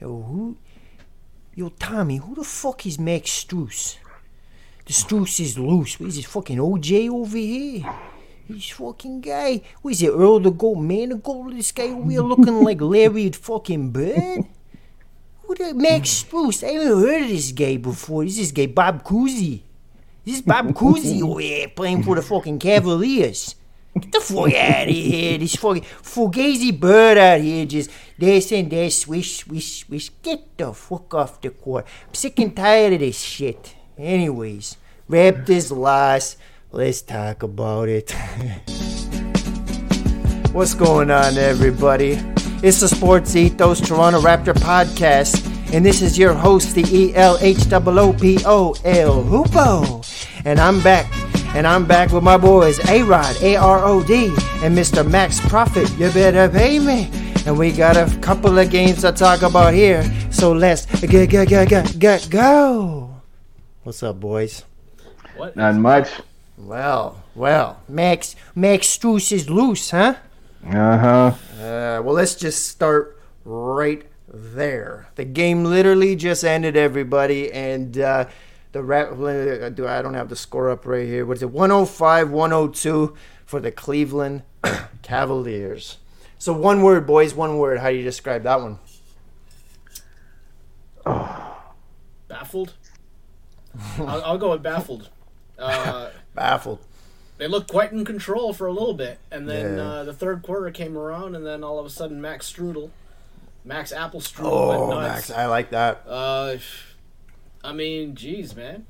Yo, who? Yo, Tommy, who the fuck is Max Strus? The Strus is loose. What is this fucking OJ over here? This fucking guy. What is it, Earl the Gold Man Goat Manigault? This guy over here looking like Larry the fucking Bird? Who the Max mm. Strus? I haven't heard of this guy before. This is this guy Bob Cousy. This is Bob Cousy over here playing for the fucking Cavaliers. Get the fuck out of here. This fucking Fugazi bird out here just this and that, swish, swish, swish. Get the fuck off the court. I'm sick and tired of this shit. Anyways, Raptors lost. Let's talk about it. What's going on, everybody? It's the Sports Ethos Toronto Raptor podcast, and this is your host, the E L H O O P O L Hoopo. And I'm back, and I'm back with my boys, A Rod, A R O D, and Mr. Max Profit. You better pay me. And we got a couple of games to talk about here, so let's go, go, go, go, go, go. What's up, boys? What? Not much. Well, well, Max, Max Strus is loose, huh? Uh huh. Uh, well, let's just start right there. The game literally just ended, everybody, and uh, the rap. Do I don't have the score up right here? What is it? 105, 102 for the Cleveland Cavaliers. So one word, boys. One word. How do you describe that one? Baffled? I'll, I'll go with baffled. Uh, Baffled. they looked quite in control for a little bit, and then Yeah. uh, the third quarter came around, and then all of a sudden Max Strudel, Max Apple Strudel Oh. Max, I like that. Uh, I mean, geez, man.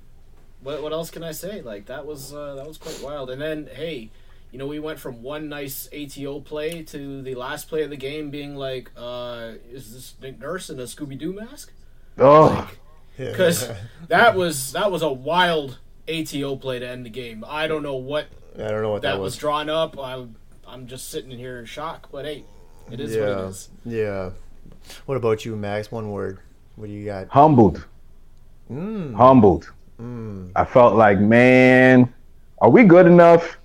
What what else can I say? Like that was uh, that was quite wild. And then hey, you know we went from one nice ATO play to the last play of the game being like, uh, is this Nick Nurse in a Scooby Doo mask? Oh, Because that was that was a wild ATO play to end the game. I don't know what I don't know what that that, was drawn up. I'm I'm just sitting here in shock. But hey, it is what it Yeah. Yeah. What about you, Max? One word. What do you got? humbled. Mm. Humbled. I felt like, man, are we good enough?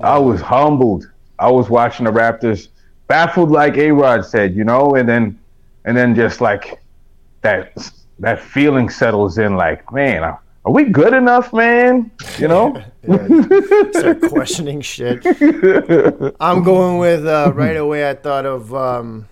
I was humbled. I was watching the Raptors, baffled, like A Rod said, you know, and then, and then just like that, that feeling settles in. Like, man, are are we good enough, man? You know. Start questioning shit. I'm going with uh, right away. I thought of um,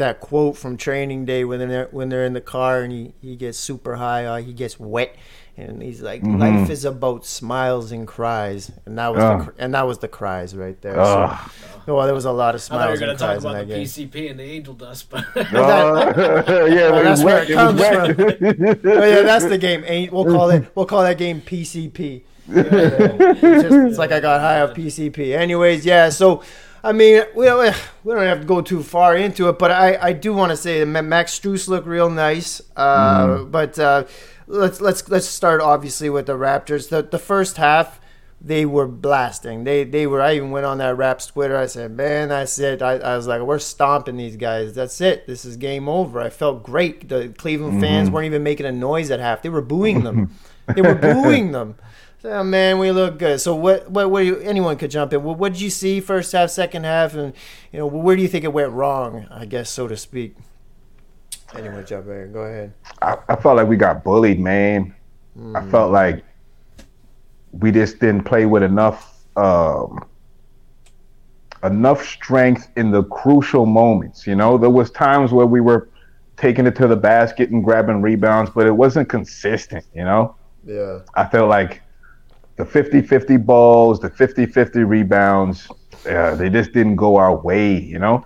that quote from Training Day when they're when they're in the car and he, he gets super high, uh, he gets wet, and he's like, "Life is about smiles and cries," and that was the, Oh. cr- and that was the cries right there. Ugh. So, well, there was a lot of smiles. I thought you were going and to talk cries in about that the game. PCP and the angel dust, but Uh, yeah, but that's it where it comes It was wet. Oh yeah, that's the game. We'll call it we'll call that game PCP. It's, just, it's like I got high off PCP. Anyways, yeah. So, I mean, we don't, we don't have to go too far into it, but I, I do want to say that Max Strus looked real nice. Uh, But uh, let's let's let's start obviously with the Raptors. The the first half. They were blasting. They they were. I even went on that Raps Twitter. I said, "Man, that's it." I, I was like, "We're stomping these guys. That's it. This is game over." I felt great. The Cleveland fans weren't even making a noise at half. They were booing them. they were booing them. Oh, man, we look good. So what? What? What? You, anyone could jump in. What, what did you see first half, second half, and you know where do you think it went wrong? I guess so to speak. Anyone jump in? Go ahead. I, I felt like we got bullied, man. I felt like we just didn't play with enough um, enough strength in the crucial moments. You know, there was times where we were taking it to the basket and grabbing rebounds, but it wasn't consistent. You know, Yeah. I felt like the 50-50 balls, the 50-50 rebounds, uh, they just didn't go our way. You know.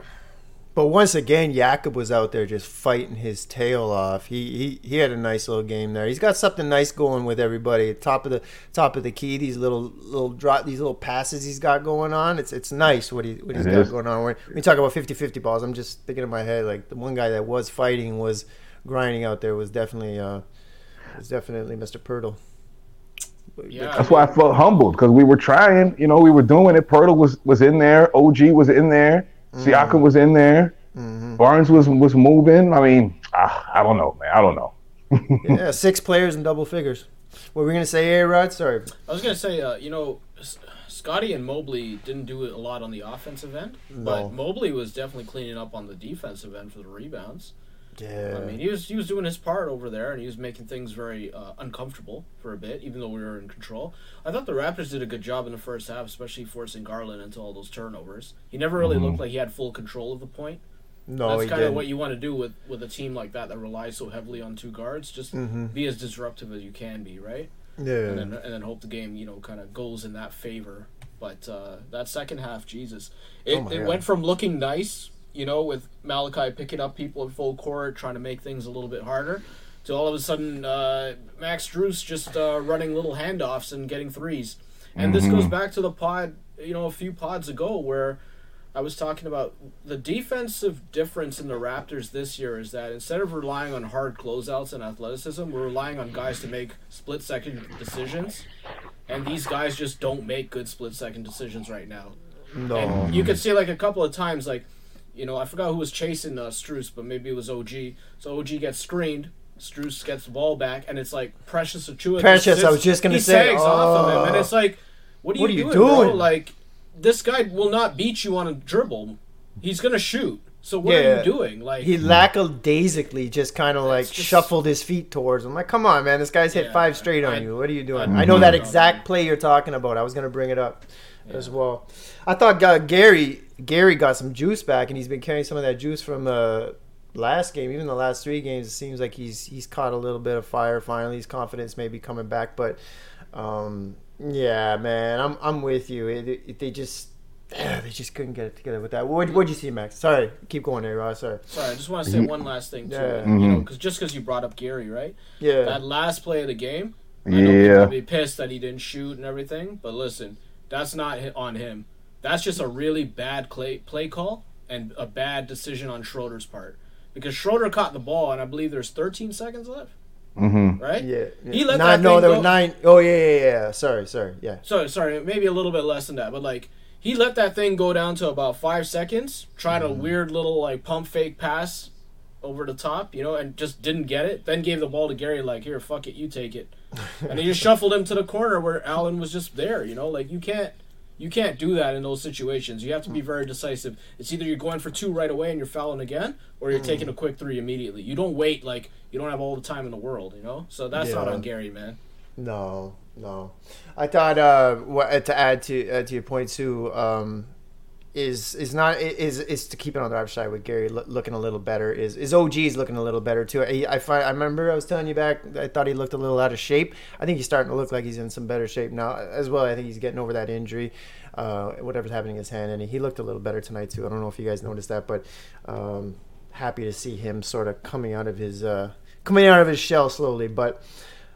But once again, Jakob was out there just fighting his tail off. He, he he had a nice little game there. He's got something nice going with everybody. Top of the top of the key, these little little drop, these little passes he's got going on. It's it's nice what he what he's It got is. going on. When we talk about 50-50 balls, I'm just thinking in my head like the one guy that was fighting was grinding out there was definitely uh was definitely Mr. Poeltl. But- Yeah. That's why I felt humbled because we were trying. You know, we were doing it. Poeltl was was in there. OG was in there. Siakam was in there. Barnes was was moving. I mean, ah, I don't know, man. I don't know. yeah, six players in double figures. What were we gonna say, A Rod? Sorry. I was gonna say, uh, you know, S- Scottie and Mobley didn't do it a lot on the offensive end, No. but Mobley was definitely cleaning up on the defensive end for the rebounds. Yeah. I mean, he was he was doing his part over there, and he was making things very uh, uncomfortable for a bit, even though we were in control. I thought the Raptors did a good job in the first half, especially forcing Garland into all those turnovers. He never really Mm-hmm. looked like he had full control of the point. no, That's kind of what you want to do with with a team like that that relies so heavily on two guards. Just Mhm. be as disruptive as you can be, right? Yeah. and then and then hope the game you know kind of goes in that favor. But uh, that second half, Jesus, it, Oh it God. went from looking nice, you know, with Malachi picking up people in full court, trying to make things a little bit harder, to all of a sudden uh, Max Drews just uh, running little handoffs and getting threes. And this goes back to the pod, you know, a few pods ago where. I was talking about the defensive difference in the Raptors this year is that instead of relying on hard closeouts and athleticism, we're relying on guys to make split second decisions. And these guys just don't make good split second decisions right now. no. And you could see like a couple of times, like, you know, I forgot who was chasing uh, Strus, but maybe it was OG. So OG gets screened. Strus gets the ball back, and it's like Precious Achiuwa. Precious, sits- I was just gonna he say, sags off of him, and oh. it's like, what are What you are you doing, bro? Like, this guy will not beat you on a dribble. He's gonna shoot. So what are you doing? Like, he lackadaisically just kind of like just- shuffled his feet towards him. Like, come on, man, this guy's hit Yeah, five straight on I- you. What are you doing? I- I know that exact play you're talking about. I was gonna bring it up as well. I thought uh, Gary Gary got some juice back, and he's been carrying some of that juice from the last game. Even the last three games, it seems like he's he's caught a little bit of fire. Finally, his confidence may be coming back. But um, yeah, man, I'm I'm with you. It, it, they just. They just couldn't get it together with that. What what'd you see, Max? Sorry, keep going there, Ross. Sorry. sorry, I just want to say one last thing too. Yeah. You know, because just because you brought up Gary, right? Yeah. That last play of the game, I know people Yeah. will be pissed that he didn't shoot and everything, but listen, that's not on him. That's just a really bad play play call and a bad decision on Schroeder's part. Because Schroeder caught the ball, and I believe there's 13 seconds left, Mm-hmm. right? Yeah, yeah. He let nine, that no, there go- was nine oh yeah, yeah, yeah. Sorry, sorry. Yeah. So sorry, maybe a little bit less than that, but like he let that thing go down to about five seconds, tried Mm-hmm. a weird little like pump fake pass over the top, you know, and just didn't get it. Then gave the ball to Gary, like, here, fuck it, you take it, and he just shuffled him to the corner where Allen was just there, you know, like you can't. You can't do that in those situations. You have to be very decisive. It's either you're going for two right away and you're fouling again, or you're taking a quick three immediately. You don't wait like you don't have all the time in the world, you know. So that's not on Gary, man. No, no. I thought uh, what, to add to uh, to your point too um, is is not is is to keep it on the right side with Gary lo- looking a little better. Is is OG's looking a little better too. I, I find I remember I was telling you back. I thought he looked a little out of shape. I think he's starting to look like he's in some better shape now as well. I think he's getting over that injury. Uh, whatever's happening in his hand, and he looked a little better tonight too. I don't know if you guys noticed that, but um, happy to see him sort of coming out of his uh, coming out of his shell slowly. But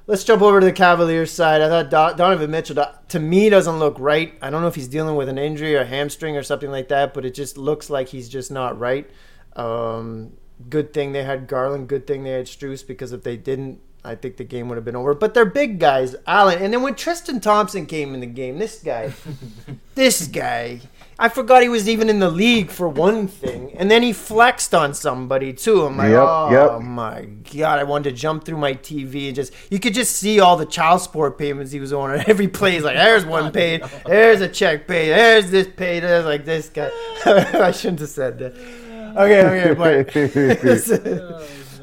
let's jump over to the Cavaliers side. I thought Do- Donovan Mitchell, to me, doesn't look right. I don't know if he's dealing with an injury or a hamstring or something like that, but it just looks like he's just not right. Um, good thing they had Garland. Good thing they had Strus because if they didn't, I think the game would have been over. But they're big guys, Allen. And then when Tristan Thompson came in the game, this guy, this guy. I forgot he was even in the league for one thing, and then he flexed on somebody too. I'm like, Yep, oh yep. my god! I wanted to jump through my TV and just you could just see all the child support payments he was on at every play. He's like, there's one paid, there's a check paid, there's this paid, there's like this guy. I shouldn't have said that. Okay, okay, but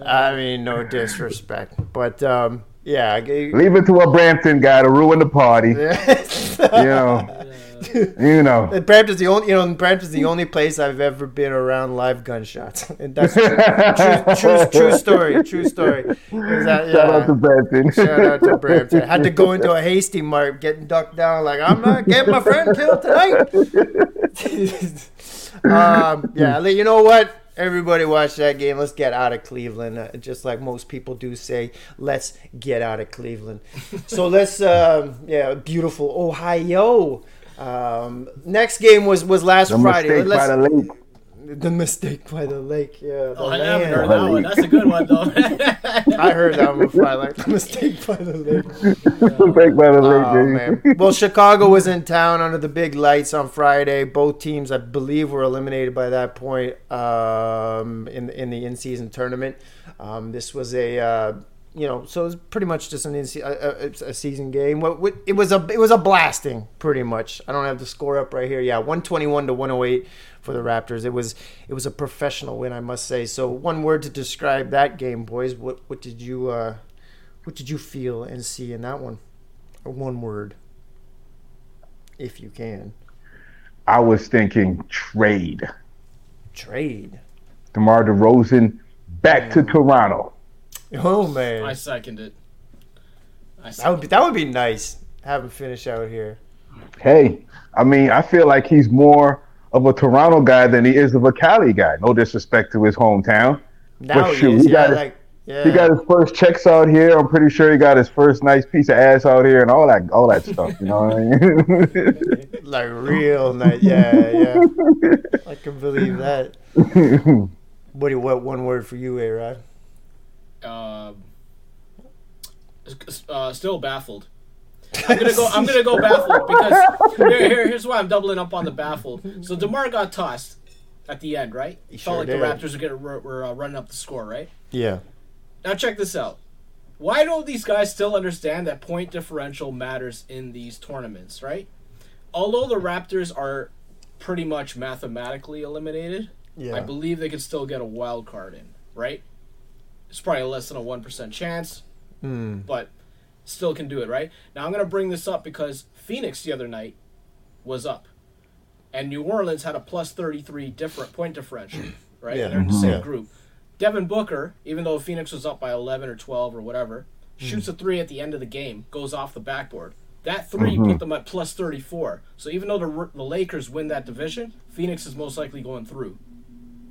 I mean, no disrespect, but um, yeah, Leave it to a Brampton guy to ruin the party. You know. You know. And Brampton's the only, you know, Brampton's the only place I've ever been around live gunshots, and that's true, true, true story, true story. Is that- Shout out to Brampton. Shout out to Brampton. Had to go into a hasty mark, getting ducked down, like I'm not getting my friend killed tonight. um, yeah, you know what? Everybody watch that game. Let's get out of Cleveland. Uh, just like most people do say, let's get out of Cleveland. so let's, um, yeah, beautiful Ohio. Um, next game was was last The Friday. mistake Let's- by the lake. the mistake by the lake. Yeah, the Oh, I haven't heard that one. That's a good one, though. I heard that one before. I like the mistake by the lake. Mistake by the lake. Oh, man. Well, Chicago was in town under the big lights on Friday. Both teams, I believe, were eliminated by that point um, in in the in season tournament. Um, this was a uh, you know, so it was pretty much just an in- a, a, a season game. What, what it was a it was a blasting, pretty much. I don't have the score up right here. Yeah, one twenty one to one hundred eight for the Raptors. It was it was a professional win, I must say. So one word to describe that game, boys. What what did you uh, what did you feel and see in that one? Or one word, if you can. I was thinking trade. Trade. DeMar DeRozan back to Toronto. Oh man, I second it. I that would be that would be nice. Have him finish out here. Hey, I mean, I feel like he's more of a Toronto guy than he is of a Cali guy. No disrespect to his hometown. Now But he shoot, is, he yeah, got his- yeah. He got his first checks out here. I'm pretty sure he got his first nice piece of ass out here and all that, all that stuff. You know what I mean? like real nice. Yeah, yeah. I can believe that. What do you, what one word for you, A Rod? Um, uh, still baffled. I'm gonna go. I'm gonna go baffled because here, here, here's why I'm doubling up on the baffled. So DeMar got tossed at the end, right? He Felt sure like did. the Raptors were were uh, running up the score, right? Yeah. Now check this out. Why don't these guys still understand that point differential matters in these tournaments, right? Although the Raptors are pretty much mathematically eliminated, Yeah. I believe they could still get a wild card in, right? It's probably less than a 1% chance, Hmm. but still can do it, right? Now I'm going to bring this up because Phoenix the other night was up. And New Orleans had a plus 33 different point differential, right? Yeah. They're in the same Yeah. group. Devin Booker, even though Phoenix was up by 11 or 12 or whatever, Hmm. shoots a three at the end of the game, goes off the backboard. That 3 Mm-hmm. put them at plus 34. So even though the, the Lakers win that division, Phoenix is most likely going through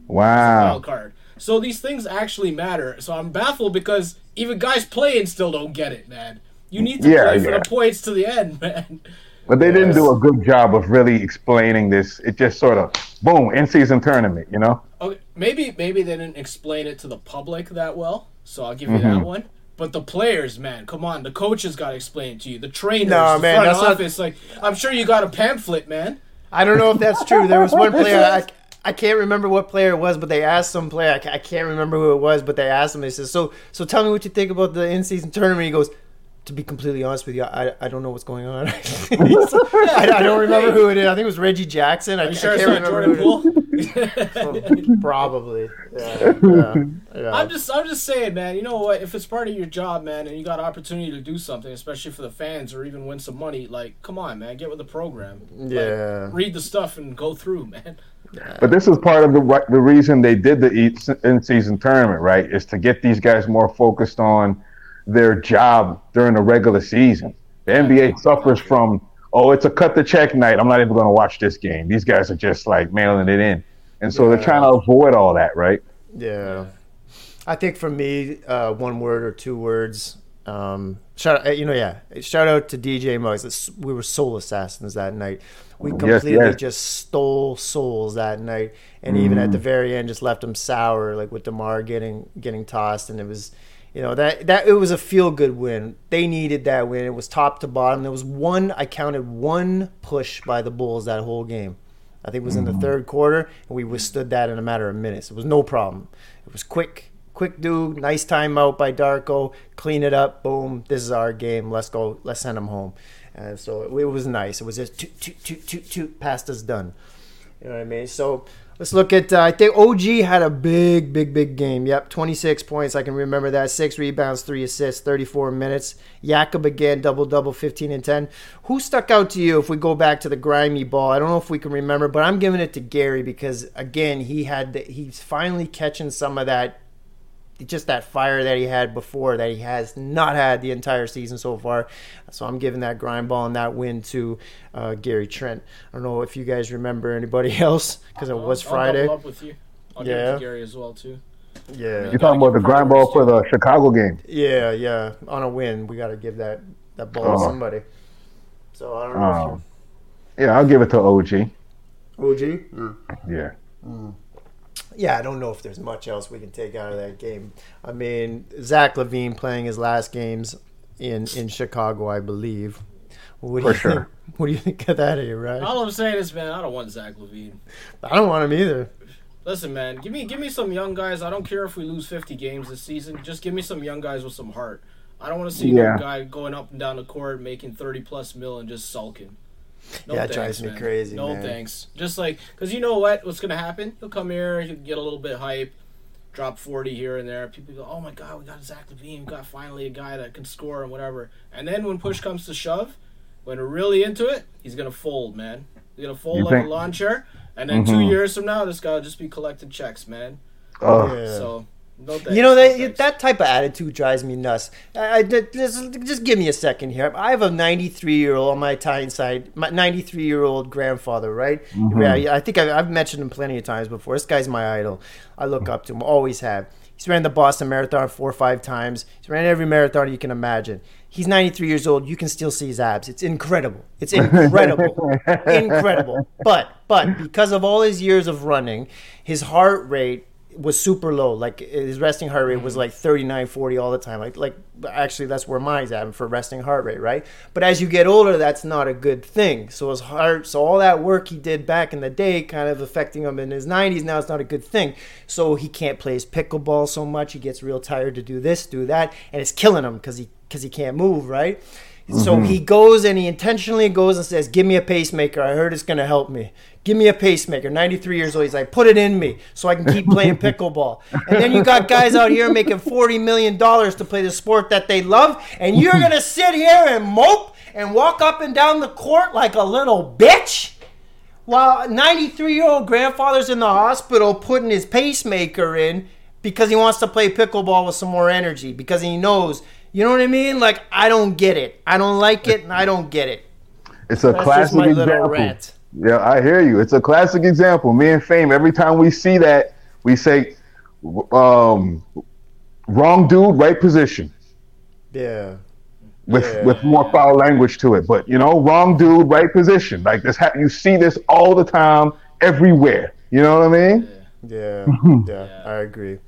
wow. wild card. So these things actually matter. So I'm baffled because even guys playing still don't get it, man. You need to Yeah, play for the points to the end, man. But they didn't do a good job of really explaining this. It just sort of boom in season tournament. You know. Okay, maybe maybe they didn't explain it to the public that well. So I'll give you Mm-hmm. that one. But the players, man, come on. The coaches got to explain it to you. The trainers, No, the man, front that's not- office. Like I'm sure you got a pamphlet, man. I don't know if that's true. There was one player. I, I can't remember what player it was, but they asked some player. I, can't remember who it was, but they asked him. They said, "So, so tell me what you think about the in-season tournament." He goes, "To be completely honest with you, I, I don't know what's going on. I, I don't remember who it is. I think it was Reggie Jackson. I, you I sure can't remember Jordan who Poole? Probably. Yeah, yeah, yeah. I'm just I'm just saying, man. You know what? If it's part of your job, man, and you got opportunity to do something, especially for the fans or even win some money, like come on, man, get with the program. Like, Yeah. read the stuff and go through, man. But this is part of the the reason they did the in season tournament, right? Is to get these guys more focused on their job during the regular season. The NBA suffers from oh, it's a cut the check night. I'm not even going to watch this game. These guys are just like mailing it in, and so they're trying to avoid all that, right? Yeah, I think for me, uh, one word or two words. Um, shout, uh, you know, yeah. Shout out to DJ Muggs. We were soul assassins that night. We completely yes. just stole souls that night, and even at the very end, just left them sour, like with DeMar getting getting tossed, and it was. You know that that it was a feel good win. They needed that win. It was top to bottom. There was one I counted one push by the Bulls that whole game. I think it was in the third quarter, and we withstood that in a matter of minutes. It was no problem. It was quick, quick do, nice timeout by Darko, clean it up, boom. This is our game. Let's go. Let's send them home. And so it, it was nice. It was just toot, toot, toot, toot, toot, past us done. You know what I mean? So let's look at. Uh, I think OG had a big, big, big game. Yep, 26 points. I can remember that. Six rebounds, three assists, 34 minutes. Jakob again, double double, 15 and 10. Who stuck out to you if we go back to the grimy ball? I don't know if we can remember, but I'm giving it to Gary because again, he had the, he's finally catching some of that just that fire that he had before that he has not had the entire season so far. So I'm giving that grind ball and that win to uh, Gary Trent. I don't know if you guys remember anybody else because it was I'll- Friday. I'll up with you. I'll give it Yeah. to Gary as well too. Yeah, You're talking about the grind ball for the Chicago game. yeah, yeah. On a win, we got to give that that ball to Oh. somebody. So I don't know Oh. Yeah, I'll give it to OG. if you OG. Yeah. Mm. Yeah, I don't know if there's much else we can take out of that game. I mean, Zach LaVine playing his last games in in Chicago, I believe. What do For you sure. Think, what do you think of that, here, right? All I'm saying is, man, I don't want Zach LaVine. I don't want him either. Listen, man, give me give me some young guys. I don't care if we lose 50 games this season. Just give me some young guys with some heart. I don't want to see Yeah. no guy going up and down the court making 30 plus mil and just sulking. No Yeah, it drives me man. crazy, No man. thanks. Just like, because you know what? What's going to happen? He'll come here, he'll get a little bit hype, drop 40 here and there. People go, oh my God, we got Zach LaVine. We got finally a guy that can score and whatever. And then when push comes to shove, when we're really into it, he's going to fold, man. He's going to fold You like think- a lawn chair. And then two Mhm. years from now, this guy will just be collecting checks, man. Oh, Yeah. So, no. You know that thanks. that type of attitude drives me nuts. I, I- just, just give me a second here. I have a 93 year old on my Italian side, my 93 year old grandfather, right? Mm-hmm. Yeah, I think I've, I've mentioned him plenty of times before. This guy's my idol. I look up to him, always have. He's ran the Boston Marathon four or five times. He's ran every marathon you can imagine. He's 93 years old. You can still see his abs. It's incredible. It's incredible. incredible. But but because of all his years of running, his heart rate was super low. Like his resting heart rate was mm-hmm. like 39, 40 all the time. Like like actually that's where mine's at for resting heart rate, right? But as you get older, that's not a good thing. So his heart, so all that work he did back in the day, kind of affecting him in his 90s. Now it's not a good thing. So he can't play his pickleball so much. He gets real tired to do this, do that, and it's killing him because he because he can't move, right? So mm-hmm. he goes and he intentionally goes and says, "Give me a pacemaker. I heard it's going to help me. Give me a pacemaker." 93 years old. He's like, "Put it in me so I can keep playing pickleball." And then you got guys out here making 40 million dollars to play the sport that they love, and you're going to sit here and mope and walk up and down the court like a little bitch. While 93 year old grandfather's in the hospital putting his pacemaker in because he wants to play pickleball with some more energy because he knows, you know what I mean? Like, I don't get it. I don't like it and I don't get it. it's a That's classic just my example. rant. Yeah, I hear you. It's a classic example. Me and Fame, every time we see that, we say, um, wrong dude, right position. Yeah. With Yeah. with more foul language to it, but you know, wrong dude, right position. Like this, ha- you see this all the time, everywhere. You know what I mean? Yeah. Yeah. I agree.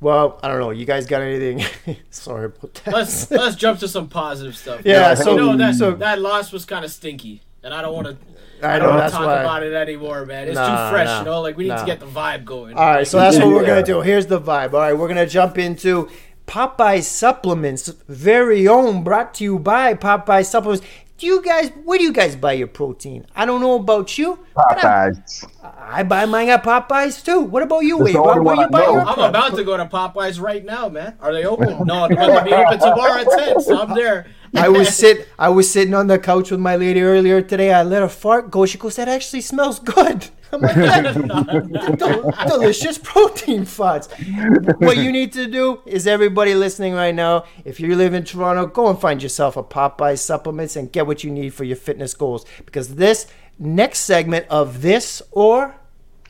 Well, I don't know. You guys got anything? Sorry about that. let's let's jump to some positive stuff. Yeah, So you so- know that so- that loss was kind of stinky, and I don't want to. I I know don't want that's to talk why. about it anymore, man. It's Nah, too fresh, nah, you know. Like we need nah. to get the vibe going. All right, so that's what we're Yeah. gonna do. Here's the vibe. All right, we're gonna jump into Popeye supplements, very own, brought to you by Popeye supplements. Do you guys? Where do you guys buy your protein? I don't know about you. but Popeyes. I buy mine at Popeyes too. What about you, That's Wade? the Where, where you I buy know. your? I'm pro- about to go to Popeyes right now, man. Are they open? no, they're gonna be open tomorrow at ten. So I'm there. I was sit. I was sitting on the couch with my lady earlier today. I let her fart go. She goes, "That actually smells good." I'm like, Del- delicious protein foods. What you need to do is everybody listening right now, if you live in Toronto, go and find yourself a Popeye supplements and get what you need for your fitness goals. Because this next segment of this or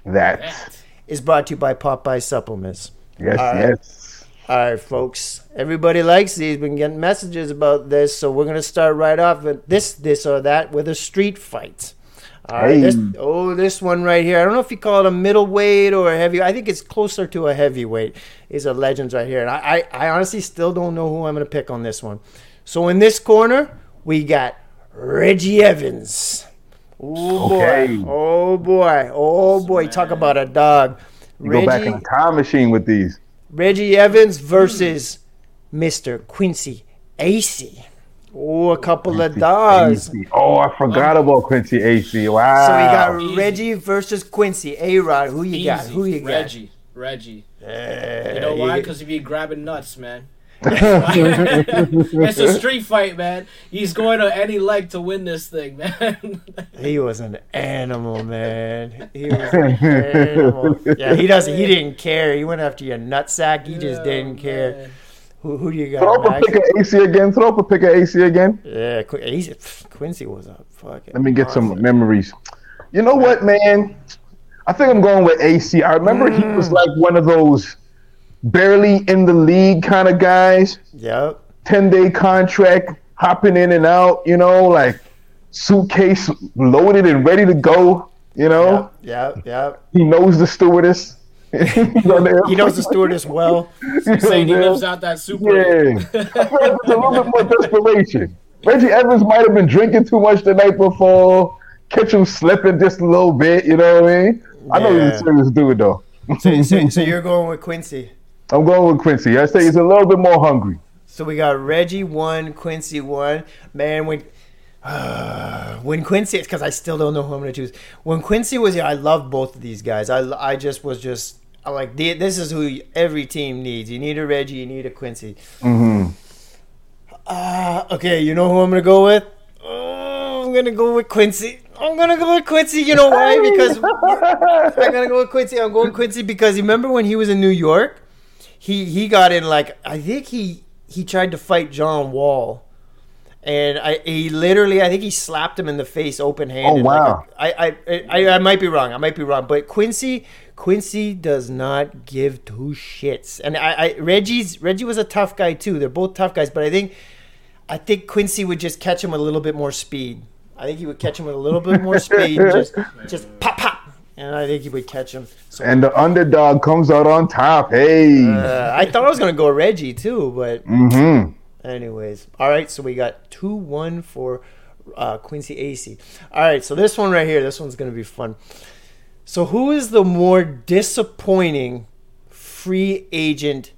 That. is brought to you by Popeye supplements. Yes, All right. yes. All right, folks. Everybody likes these. We've been getting messages about this, so we're gonna start right off with this, this or that with a street fight. All right. This, oh, this one right here. I don't know if you call it a middleweight or a heavy. I think it's closer to a heavyweight. These are legends right here, and I, I, I honestly still don't know who I'm gonna pick on this one. So in this corner, we got Reggie Evans. Oh Okay. boy! Oh boy! Oh boy! Talk about a dog. You go back in the time machine with these. Reggie Evans versus Mr. Quincy Acy. Oh, a couple of dogs. Acy. Oh, I forgot um, about Quincy Acy. Wow. So we got Easy. Reggie versus Quincy. A Rod, who you got? Who you got? Reggie. Reggie. You know why? you- Because he be grabbing nuts, man. It's a street fight, man. He's going to any leg to win this thing, man. He was an animal, man. He was an animal. Yeah, he doesn't. He didn't care. He went after your nutsack. He just didn't care. man. Who, who do you got? Throw got, up a pick of Acy again. Throw up a pick of Acy again. Yeah, Qu- he's, pff, Quincy was a fucking. Let me get some memories. You know what, man? I think I'm going with Acy. I remember he Mm. was like one of those barely in the league kind of guys. Yep. 10 day contract, hopping in and out, you know, like suitcase loaded and ready to go, you know? Yep. Yep. Yep. He knows the stewardess. He's on the He knows the stewardess well. He's saying he Yeah. lives out that super. Yeah. I feel like it's a little bit more desperation. Reggie Evans might have been drinking too much the night before, catch him slipping just a little bit, you know what I mean? I know he's a serious dude, though. So, so, so you're going with Quincy. I'm going with Quincy. I say he's a little bit more hungry. So we got Reggie one, Quincy one. Man, when uh, when Quincy, because I still don't know who I'm going to choose. When Quincy was here, I loved both of these guys. I, I just was just I like this is who every team needs. You need a Reggie, you need a Quincy. Mm-hmm. Uh, okay, you know who I'm going to go with? Oh, I'm going to go with Quincy. I'm gonna go with Quincy. You know why? Because I'm gonna go with Quincy. I'm going Quincy because remember when he was in New York, he he got in like I think he he tried to fight John Wall, and I he literally I think he slapped him in the face open handed. Oh wow! Like a, I, I I I might be wrong. I might be wrong, but Quincy Quincy does not give two shits. And I, I Reggie's Reggie was a tough guy too. They're both tough guys, but I think I think Quincy would just catch him with a little bit more speed. I think he would catch him with a little bit more speed, just just pop pop, and I think he would catch him. So, and the underdog comes out on top. Hey, uh, I thought I was gonna go Reggie too, but mm-hmm. anyways, all right. So we got two one for uh, Quincy Acy. All right, so this one right here, this one's gonna be fun. So who is the more disappointing free agent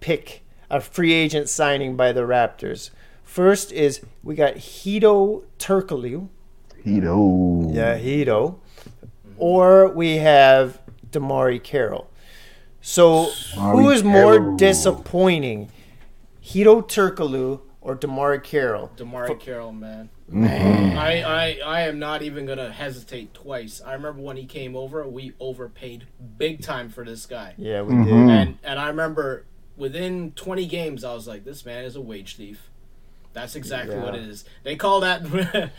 pick, a free agent signing by the Raptors? First is we got Hedo Turkoglu. Hedo. Yeah, Hedo. Or we have DeMarre Carroll. So who is more Carroll. disappointing? Hedo Turkoglu or DeMarre Carroll? DeMarre For, Carroll, man. Mm-hmm. I, I I am not even gonna hesitate twice. I remember when he came over, we overpaid big time for this guy. Yeah, we mm-hmm. did. And and I remember within 20 games, I was like, this man is a wage thief. That's exactly yeah. what it is. They call that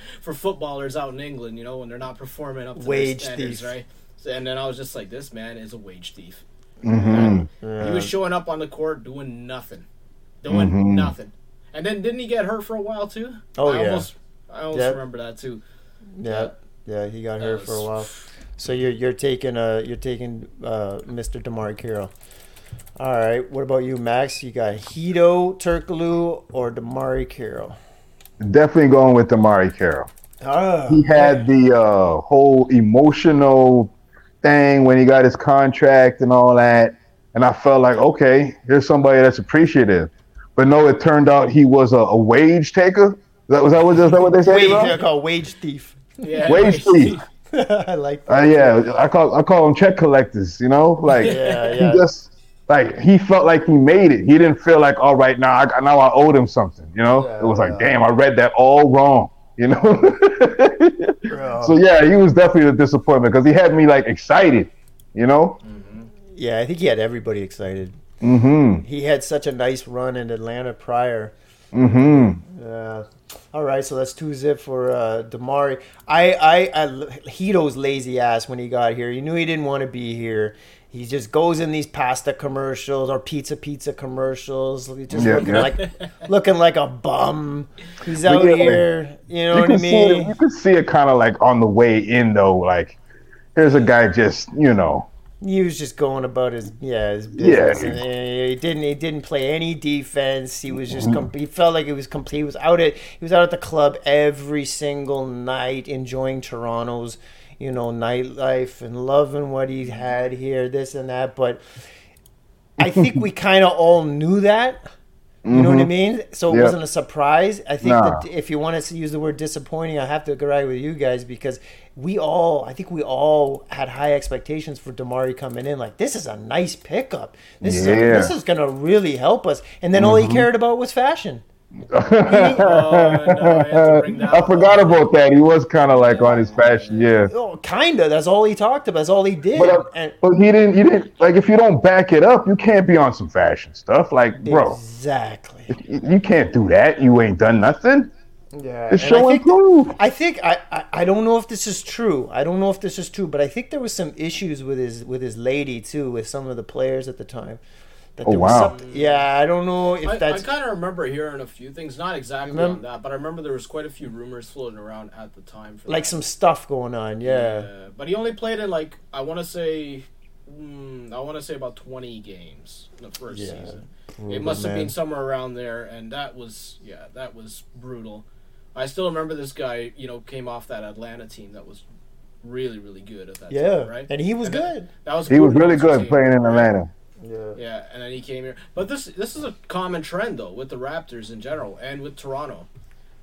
for footballers out in England, you know, when they're not performing up to wage their standards, thief. right? And then I was just like, this man is a wage thief. Mm-hmm. Yeah. He was showing up on the court doing nothing, doing mm-hmm. nothing. And then didn't he get hurt for a while too? Oh I yeah, almost, I almost yep. remember that too. Yeah, yeah, he got hurt was... for a while. So you're you're taking uh you're taking uh Mr. DeMarre Carroll. All right. What about you, Max? You got Hedo Turkoglu or DeMarre Carroll? Definitely going with DeMarre Carroll. Oh, he had the uh, whole emotional thing when he got his contract and all that. And I felt like, okay, here's somebody that's appreciative. But no, it turned out he was a, a wage taker. That was that what, is that what they say? Wage, they're called wage thief. Yeah, wage thief. I like that. Uh, yeah, I call I call them check collectors. You know, like yeah, yeah. he just like he felt like he made it. He didn't feel like, all right, now I now I owed him something. You know, yeah, it was like, damn, I read that all wrong. You know. so yeah, he was definitely a disappointment because he had me like excited. You know. Mm-hmm. Yeah, I think he had everybody excited. Mm-hmm. He had such a nice run in Atlanta prior. Mm-hmm. Yeah. All right, so that's two zip for uh, DeMarre. I, I, I, Hedo's lazy ass when he got here. He knew he didn't want to be here he just goes in these pasta commercials or pizza pizza commercials, just yeah, looking yeah. like looking like a bum. He's out yeah, here, you know you what I mean? It, you can see it kind of like on the way in though. Like, here's a guy just you know. He was just going about his yeah his business. Yeah. He didn't he didn't play any defense. He was just mm-hmm. com- he felt like he was complete. He was out at he was out at the club every single night enjoying Toronto's you know, nightlife and loving what he had here, this and that. But I think we kind of all knew that. You mm-hmm. know what I mm-hmm. mean? So it yep. wasn't a surprise. I think nah. that if you want to use the word disappointing, I have to agree with you guys because we all, I think we all had high expectations for DeMarre coming in. Like this is a nice pickup. This yeah. is a, this is going to really help us. And then mm-hmm. all he mm-hmm. cared about was fashion. Oh, no, I, I forgot about that. He was kind of like on his fashion, yeah. Oh, kinda. That's all he talked about. That's all he did. But, uh, and, but he didn't. You didn't like if you don't back it up, you can't be on some fashion stuff. Like, bro, exactly. You can't do that. You ain't done nothing. Yeah, it's show I think, I think I, I, I don't know if this is true. I don't know if this is true, but I think there was some issues with his with his lady too, with some of the players at the time. That oh wow! yeah, I don't know if I, that's. I kind of remember hearing a few things, not exactly remember, on that, but I remember there was quite a few rumors floating around at the time. like that. some stuff going on, yeah. yeah. But he only played in like I want to say, mm, I want to say about twenty games in the first yeah. season. Brutal, it must have man. been somewhere around there, and that was yeah, that was brutal. I still remember this guy. You know, came off that Atlanta team that was really, really good at that Yeah, time, right? and he was And good. That was He was really good team, playing in right? Atlanta. Yeah. Yeah, and then he came here. But this this is a common trend though with the Raptors in general and with Toronto.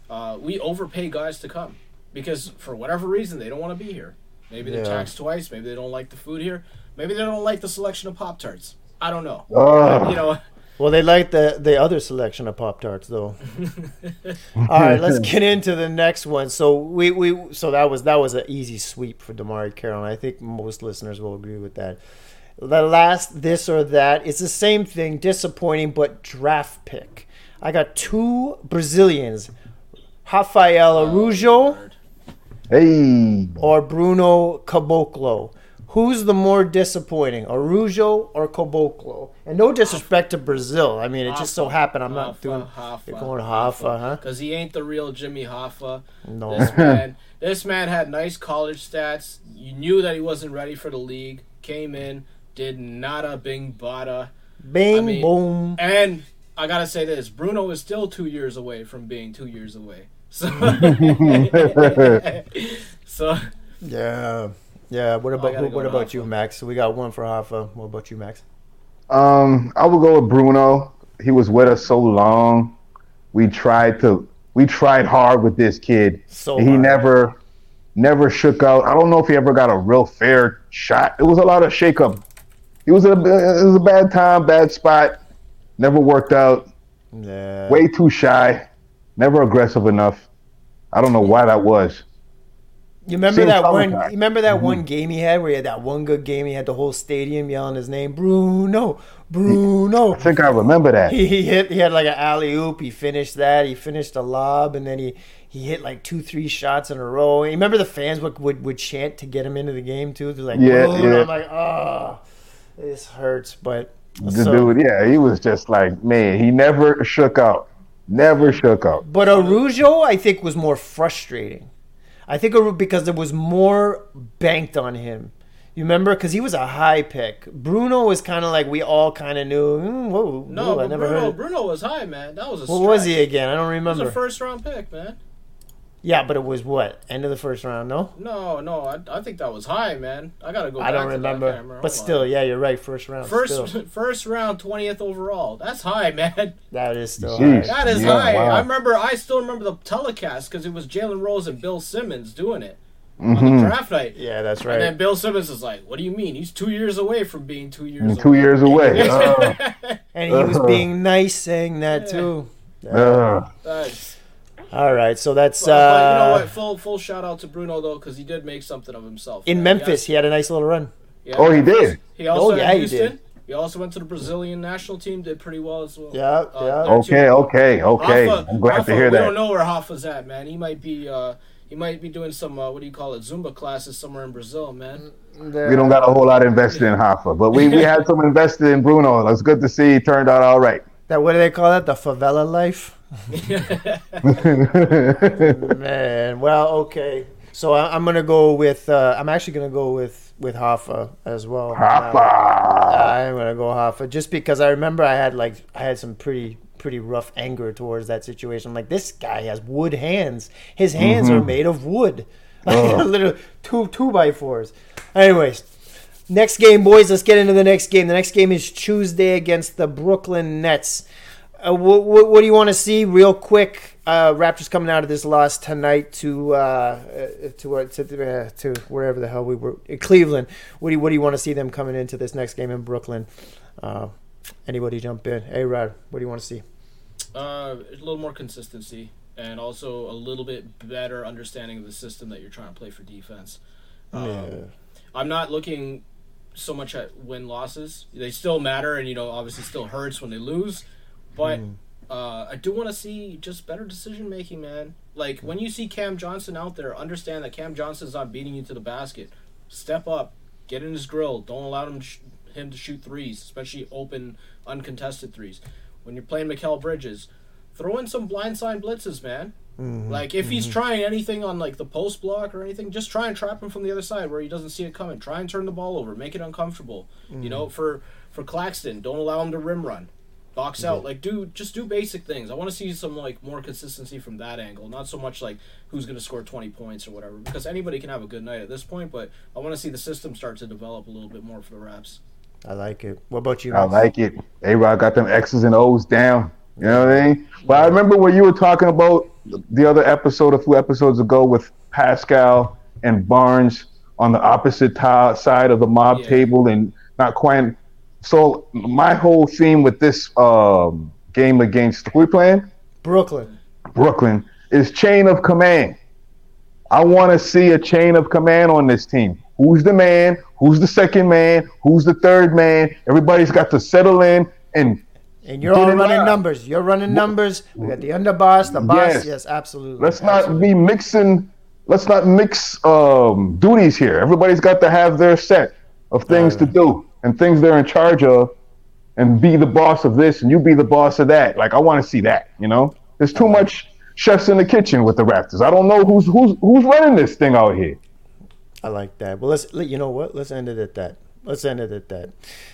Uh, we overpay guys to come because for whatever reason they don't want to be here. Maybe they're Yeah. taxed twice. Maybe they don't like the food here. Maybe they don't like the selection of Pop Tarts. I don't know. Ugh. You know, Well, they like the the other selection of Pop Tarts though. All right, let's get into the next one. So we, we so that was that was an easy sweep for DeMarre Carroll. And I think most listeners will agree with that. The last this or that it's the same thing, disappointing but draft pick. I got two Brazilians, Rafael oh, Araujo Hey, or Bruno Caboclo. Who's the more disappointing, Araujo or Caboclo? And no disrespect to Brazil. I mean, it just so happened I'm not doing. You're going Hoffa, huh? Because he ain't the real Jimmy Hoffa. No. This man, this man had nice college stats. You knew that he wasn't ready for the league. Came in, did nada bing bada. Bing I mean- boom. And I gotta say this: Bruno is still two years away from being two years away. So, so Yeah, yeah. What about gotta what to about you, Max? So we got one for Hoffa. What about you, Max? um, I would go with Bruno. He was with us so long. We tried to, we tried hard with this kid. So he hard. never, never shook out. I don't know if he ever got a real fair shot. It was a lot of shakeup. It was a, it was a bad time, bad spot. Never worked out. Yeah. Way too shy. Never aggressive enough. I don't know why that was. You remember Same that one? guy. You remember that Mm-hmm. one game he had where he had that one good game? He had the whole stadium yelling his name, Bruno, Bruno. I think I remember that. He, he hit. He had like an alley oop. He finished that. He finished a lob, and then he he hit like two, three shots in a row. And you remember the fans would, would would chant to get him into the game too. They're like, Yeah, Bruno. yeah. I'm like, oh, this hurts. But The so- dude, yeah, he was just like, man, he never shook out. Never shook out. But Araujo, I think, was more frustrating. I think Aru- because there was more banked on him. You remember? Because he was a high pick. Bruno was kind of like we all kind of knew. Mm, whoa, no, whoa, I never Bruno, heard. Of, Bruno was high, man. That was a. what was he again? I don't remember. He was a first round pick, man. Yeah, but it was what end of the first round? No, No, no, I, I think that was high, man. I gotta go. I don't back to that. I remember. But Hold on. still, yeah, you're right. First round. First, still. first round, twentieth overall. That's high, man. that is still. Jeez. high. That is Yeah, high. wow. I remember. I still remember the telecast because it was Jalen Rose and Bill Simmons doing it on Mhm. the draft night. Yeah, that's right. And then. Bill Simmons is like, "What do you mean? He's two years away from being two years Two away." years away. Uh, And he was being nice saying that too. uh, That's- All right, so that's but, but you know uh, what? Full full shout out to Bruno though because he did make something of himself. in man. Memphis. He had a nice little run. Yeah, Oh, he did? He also Oh, yeah, had he did. He also went to the Brazilian national team. Did pretty well as well. Yeah, Uh, yeah. there okay, okay, okay. Hoffa- I'm glad Hoffa, to hear we that. don't know where Hoffa's at, man. He might be uh, he might be doing some uh, what do you call it Zumba classes somewhere in Brazil, man. We don't got a whole lot invested in Hoffa, but we, we had some invested in Bruno. It's good to see he turned out all right. That what do they call that? The favela life. Man, well, okay. So I, I'm gonna go with. Uh, I'm actually gonna go with with Hoffa as well. Hoffa. I'm gonna go Hoffa just because I remember I had like I had some pretty pretty rough anger towards that situation. I'm like, this guy has wood hands. His hands are made of wood. Ugh. Literally two two by fours. Anyways, next game, boys. Let's get into the next game. The next game is Tuesday against the Brooklyn Nets. Uh, what, what, what do you want to see, real quick? Uh, Raptors coming out of this loss tonight to uh, uh, to to, uh, to wherever the hell we were, Cleveland. What do you, what do you want to see them coming into this next game in Brooklyn? Uh, anybody jump in? Hey, Rod, what do you want to see? Uh, a little more consistency and also a little bit better understanding of the system that you're trying to play for defense. Um, Yeah. I'm not looking so much at win losses. They still matter, and you know, obviously, still hurts when they lose. But hmm. uh, I do want to see just better decision making, man. Like when you see Cam Johnson out there, understand that Cam Johnson's not beating you to the basket. Step up, get in his grill. Don't allow him sh- him to shoot threes, especially open, uncontested threes. When you're playing Mikal Bridges, throw in some blindside blitzes, man. Mm-hmm. Like if he's mm-hmm. trying anything on like the post block or anything, just try and trap him from the other side where he doesn't see it coming. Try and turn the ball over, make it uncomfortable. You mm. know, for for Claxton, don't allow him to rim run. Box mm-hmm. out. Like do just do basic things. I want to see some like more consistency from that angle, not so much like who's going to score twenty points or whatever. Because anybody can have a good night at this point, but I want to see the system start to develop a little bit more for the Raps. I like it. What about you? I like it. A Rod got them X's and O's down. You know what I mean? But I remember when you were talking about the other episode a few episodes ago with Pascal and Barnes on the opposite t- side of the mob yeah. table and not quite. So my whole theme with this um, game against who we playing? Brooklyn. Brooklyn is chain of command. I want to see a chain of command on this team. Who's the man? Who's the second man? Who's the third man? Everybody's got to settle in and. And you're all running numbers. You're running numbers. We got the underboss, the boss. Yes, yes absolutely. Let's absolutely. not be mixing. Let's not mix um, duties here. Everybody's got to have their set of things to do and things they're in charge of, and be the boss of this, and you be the boss of that. Like I want to see that. You know, there's too much chefs in the kitchen with the Raptors. I don't know who's who's who's running this thing out here. I like that. Well, let's you know what? Let's end it at that. Let's end it at that.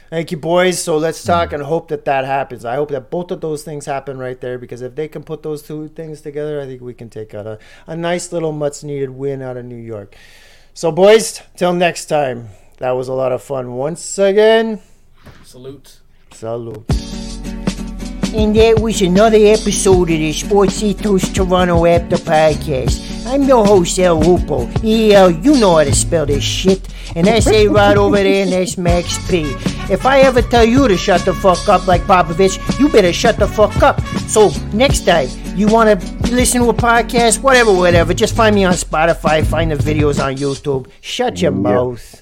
Thank you, boys. So let's mm. talk and hope that that happens. I hope that both of those things happen right there because if they can put those two things together, I think we can take out a, a nice little much needed win out of New York. So, boys, till next time. That was a lot of fun once again. Salute. Salute. And that was another episode of the Sports Ethos Toronto After Podcast. I'm your host, El Hoopo. E-L, you know how to spell this shit. And that's A-Rod over there, and that's Max P. If I ever tell you to shut the fuck up like Popovich, you better shut the fuck up. So next time, you want to listen to a podcast, whatever, whatever, just find me on Spotify, find the videos on YouTube. Shut your mouth.